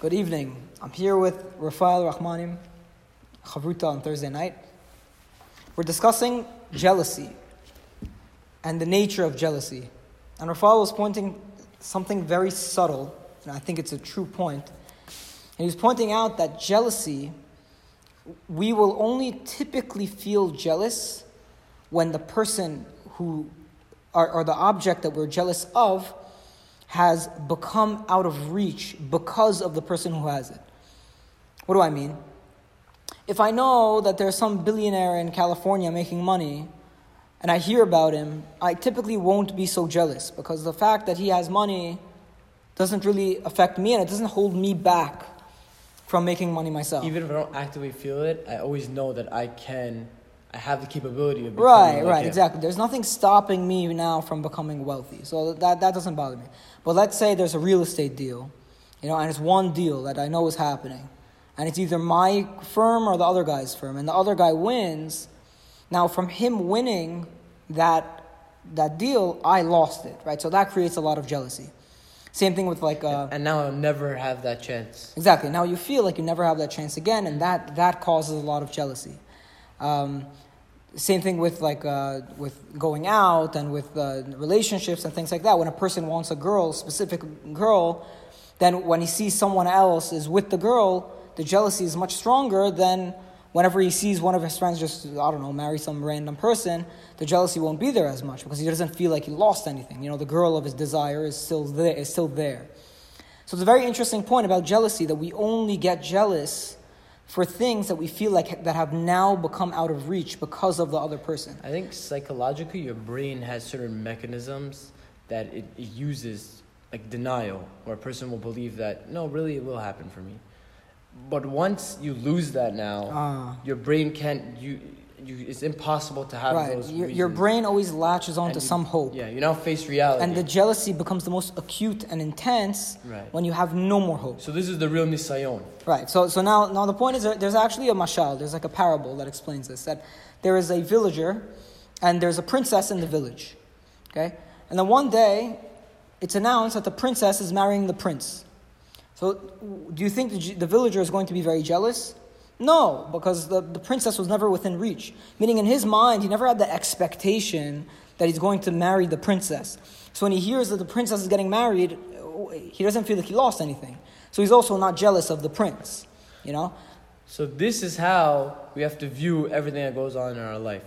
Good evening. I'm here with Raphael Rahmanim, Chavruta on Thursday night. We're discussing jealousy and the nature of jealousy. And Rafael was pointing something very subtle, and I think it's a true point. And he was pointing out that jealousy, we will only typically feel jealous when the person who, or, or the object that we're jealous of, has become out of reach because of the person who has it. What do I mean? If I know that there's some billionaire in California making money and I hear about him, I typically won't be so jealous because the fact that he has money doesn't really affect me and it doesn't hold me back from making money myself. Even if I don't actively feel it, I always know that I can, I have the capability of becoming Right, like right, him. exactly. There's nothing stopping me now from becoming wealthy. So that, that doesn't bother me. But let's say there's a real estate deal, you know, and it's one deal that I know is happening. And it's either my firm or the other guy's firm. And the other guy wins. Now, from him winning that, that deal, I lost it, right? So that creates a lot of jealousy. Same thing with like. Uh, And now I'll never have that chance. Exactly. Now you feel like you never have that chance again, and that, that causes a lot of jealousy. Um, same thing with like uh, with going out and with uh, relationships and things like that. When a person wants a girl, specific girl, then when he sees someone else is with the girl, the jealousy is much stronger than whenever he sees one of his friends just I don't know marry some random person. The jealousy won't be there as much because he doesn't feel like he lost anything. You know, the girl of his desire is still there. Is still there. So it's a very interesting point about jealousy that we only get jealous for things that we feel like that have now become out of reach because of the other person. I think psychologically, your brain has certain mechanisms that it, it uses, like denial, where a person will believe that, no, really, it will happen for me. But once you lose that now, Ah. your brain can't, you, you, it's impossible to have Right. those Your, your brain always latches onto And you- some hope. Yeah, you now face reality. And the jealousy becomes the most acute and intense Right. when you have no more hope. so this is the real nisayon. Right. So, so now, now the point is there's actually a mashal, there's like a parable that explains this. That there is a villager and there's a princess in the village. Okay? And then one day, it's announced that the princess is marrying the prince. So, do you think the, the villager is going to be very jealous? No, because the, the princess was never within reach. Meaning, in his mind, he never had the expectation that he's going to marry the princess. So, when he hears that the princess is getting married, he doesn't feel like he lost anything. So, he's also not jealous of the prince, you know? So this is how we have to view everything that goes on in our life.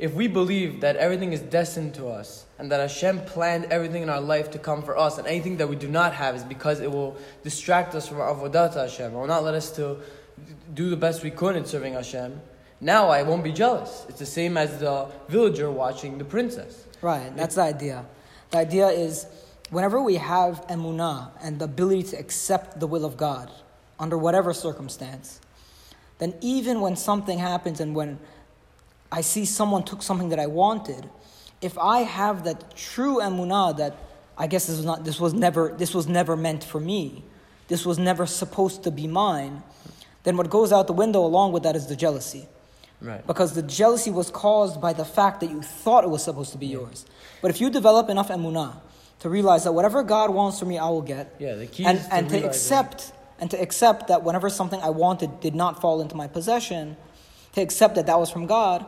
If we believe that everything is destined to us and that Hashem planned everything in our life to come for us and anything that we do not have is because it will distract us from our avodah to Hashem or will not let us to do the best we could in serving Hashem, now I won't be jealous. It's the same as the villager watching the princess. Right, that's the idea. The idea is whenever we have emunah and the ability to accept the will of God under whatever circumstance, then even when something happens and when I see someone took something that I wanted, if I have that true emunah that I guess this was not this was never this was never meant for me, this was never supposed to be mine, then what goes out the window along with that is the jealousy. Right. Because the jealousy was caused by the fact that you thought it was supposed to be yours. But if you develop enough emunah to realize that whatever God wants for me, I will get, Yeah, the key and, to and to accept and to accept that whenever something I wanted did not fall into my possession, to accept that that was from God,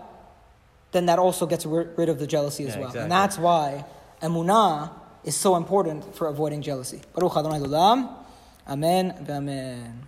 then that also gets rid of the jealousy as Yeah, well. exactly. And that's why emunah is so important for avoiding jealousy. Baruch Adonai. Amen. Amen.